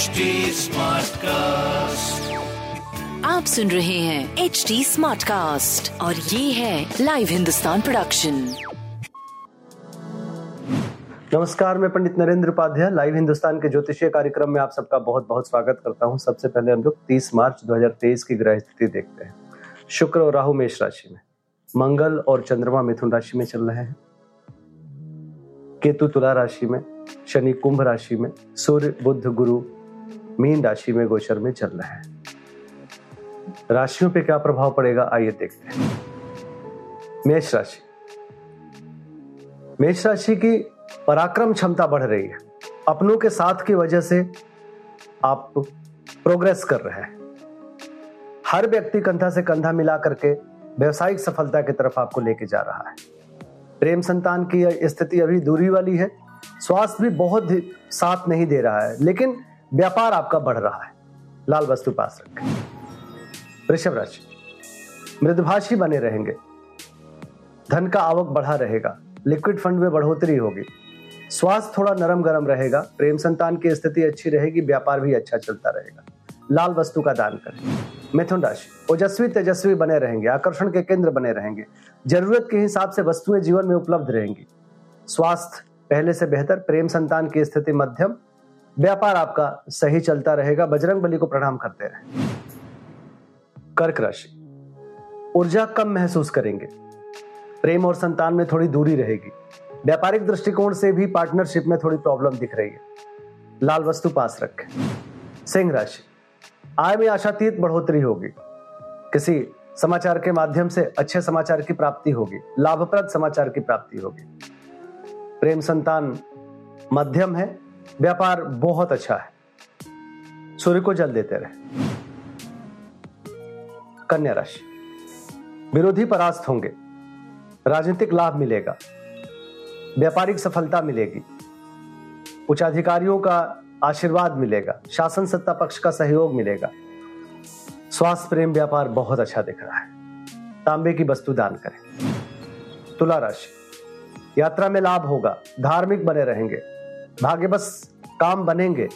HD Smartcast. आप सुन रहे हैं एच डी स्मार्ट कास्ट और ये है लाइव हिंदुस्तान प्रोडक्शन नमस्कार मैं पंडित नरेंद्र उपाध्याय लाइव हिंदुस्तान के ज्योतिषीय कार्यक्रम में आप सबका बहुत बहुत स्वागत करता हूँ। सबसे पहले हम लोग 30 मार्च 2023 की ग्रह स्थिति देखते हैं। शुक्र और राहु मेष राशि में। मंगल और चंद्रमा मिथुन राशि में चल रहे हैं। केतु तुला राशि में शनि कुंभ राशि में सूर्य बुध गुरु मीन राशि में गोचर में चल रहे हैं। राशियों पे क्या प्रभाव पड़ेगा, आइए देखते हैं। मेष राशि। मेष राशि की पराक्रम क्षमता बढ़ रही है। अपनों के साथ की वजह से आप प्रोग्रेस कर रहे हैं। हर व्यक्ति कंधा से कंधा मिला करके व्यवसायिक सफलता की तरफ़ आपको लेके जा रहा है। प्रेम संतान की स्थिति अभी दूरी वाली है। स्वास्थ्य भी बहुत साथ नहीं दे रहा है। लेकिन व्यापार आपका बढ़ रहा है। लाल वस्तु पास रखें। वृषभ राशि मृदभाषी बने रहेंगे। धन का आवक बढ़ा रहेगा, लिक्विड फंड में बढ़ोतरी होगी। स्वास्थ्य थोड़ा नरम गरम रहेगा, प्रेम संतान की स्थिति अच्छी रहेगी, व्यापार भी अच्छा चलता रहेगा। लाल वस्तु का दान करें। मिथुन राशि, ओजस्वी तेजस्वी बने रहेंगे, आकर्षण के केंद्र बने रहेंगे। ज़रूरत के हिसाब से वस्तुएँ जीवन में उपलब्ध रहेंगी। स्वास्थ्य पहले से बेहतर, प्रेम संतान की स्थिति मध्यम व्यापार आपका सही चलता रहेगा, बजरंग बली को प्रणाम करते रहे। कर्क राशि, ऊर्जा कम महसूस करेंगे। प्रेम और संतान में थोड़ी दूरी रहेगी। व्यापारिक दृष्टिकोण से भी पार्टनरशिप में थोड़ी प्रॉब्लम दिख रही है। लाल वस्तु पास रखें। सिंह राशि, आय में आशातीत बढ़ोतरी होगी। किसी समाचार के माध्यम से अच्छे समाचार की प्राप्ति होगी। लाभप्रद समाचार की प्राप्ति होगी। प्रेम संतान मध्यम है व्यापार बहुत अच्छा है। सूर्य को जल देते रहे। कन्या राशि। विरोधी परास्त होंगे। राजनीतिक लाभ मिलेगा। व्यापारिक सफलता मिलेगी। उच्चाधिकारियों का आशीर्वाद मिलेगा। शासन सत्ता पक्ष का सहयोग मिलेगा। स्वास्थ्य प्रेम व्यापार बहुत अच्छा दिख रहा है। तांबे की वस्तु दान करें। तुला राशि। यात्रा में लाभ होगा। धार्मिक बने रहेंगे। भाग्य बस काम बनेंगे।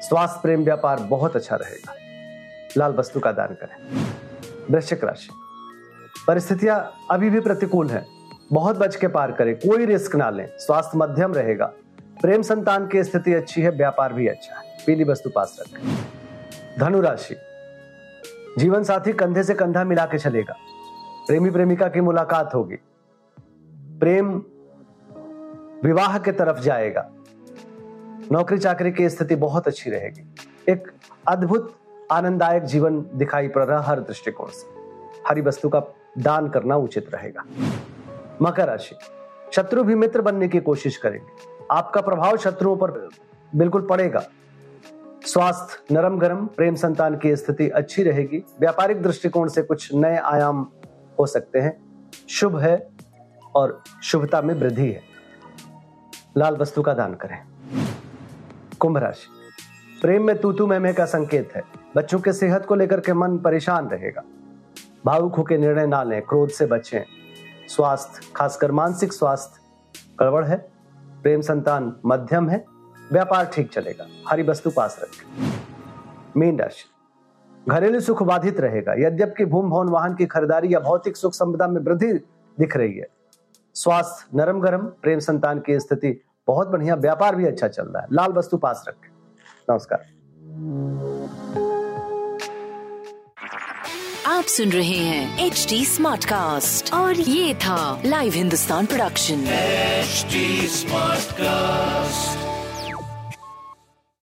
स्वास्थ्य प्रेम व्यापार बहुत अच्छा रहेगा। लाल वस्तु का दान करें। वृश्चिक राशि। परिस्थितियाँ अभी भी प्रतिकूल है। बहुत बच के पार करें। कोई रिस्क ना लें। स्वास्थ्य मध्यम रहेगा। प्रेम संतान की स्थिति अच्छी है। व्यापार भी अच्छा है। पीली वस्तु पास रखें। धनु राशि। जीवन साथी कंधे से कंधा मिला के चलेगा। प्रेमी प्रेमिका की मुलाकात होगी। प्रेम विवाह के तरफ़ जाएगा। नौकरी चाकरी की स्थिति बहुत अच्छी रहेगी। एक अद्भुत, आनंददायक जीवन दिखाई पड़ रहा हर दृष्टिकोण से। हरी वस्तु का दान करना उचित रहेगा। मकर राशि, शत्रु भी मित्र बनने की कोशिश करेंगे। आपका प्रभाव शत्रुओं पर बिल्कुल पड़ेगा। स्वास्थ्य नरम गरम प्रेम संतान की स्थिति अच्छी रहेगी। व्यापारिक दृष्टिकोण से कुछ नए आयाम हो सकते हैं। शुभ है और शुभता में वृद्धि है। लाल वस्तु का दान करें। कुंभ राशि। प्रेम में तूतू मैमे का संकेत है। बच्चों के सेहत को लेकर के मन परेशान रहेगा। भावुक होकर निर्णय ना लें, क्रोध से बचें। स्वास्थ्य, खासकर मानसिक स्वास्थ्य गड़बड़ है। प्रेम संतान मध्यम है। व्यापार ठीक चलेगा। हरी वस्तु पास रखें। मीन राशि। घरेलू सुख बाधित रहेगा। यद्यपि भूम, भवन, वाहन की खरीदारी या भौतिक सुख संपदा में वृद्धि दिख रही है। स्वास्थ्य नरम गरम प्रेम संतान की स्थिति बहुत बढ़िया व्यापार भी अच्छा चल रहा है। लाल वस्तु पास रखें। नमस्कार। आप सुन रहे हैं एच डी स्मार्ट कास्ट और ये था live Hindustan production smart Smartcast.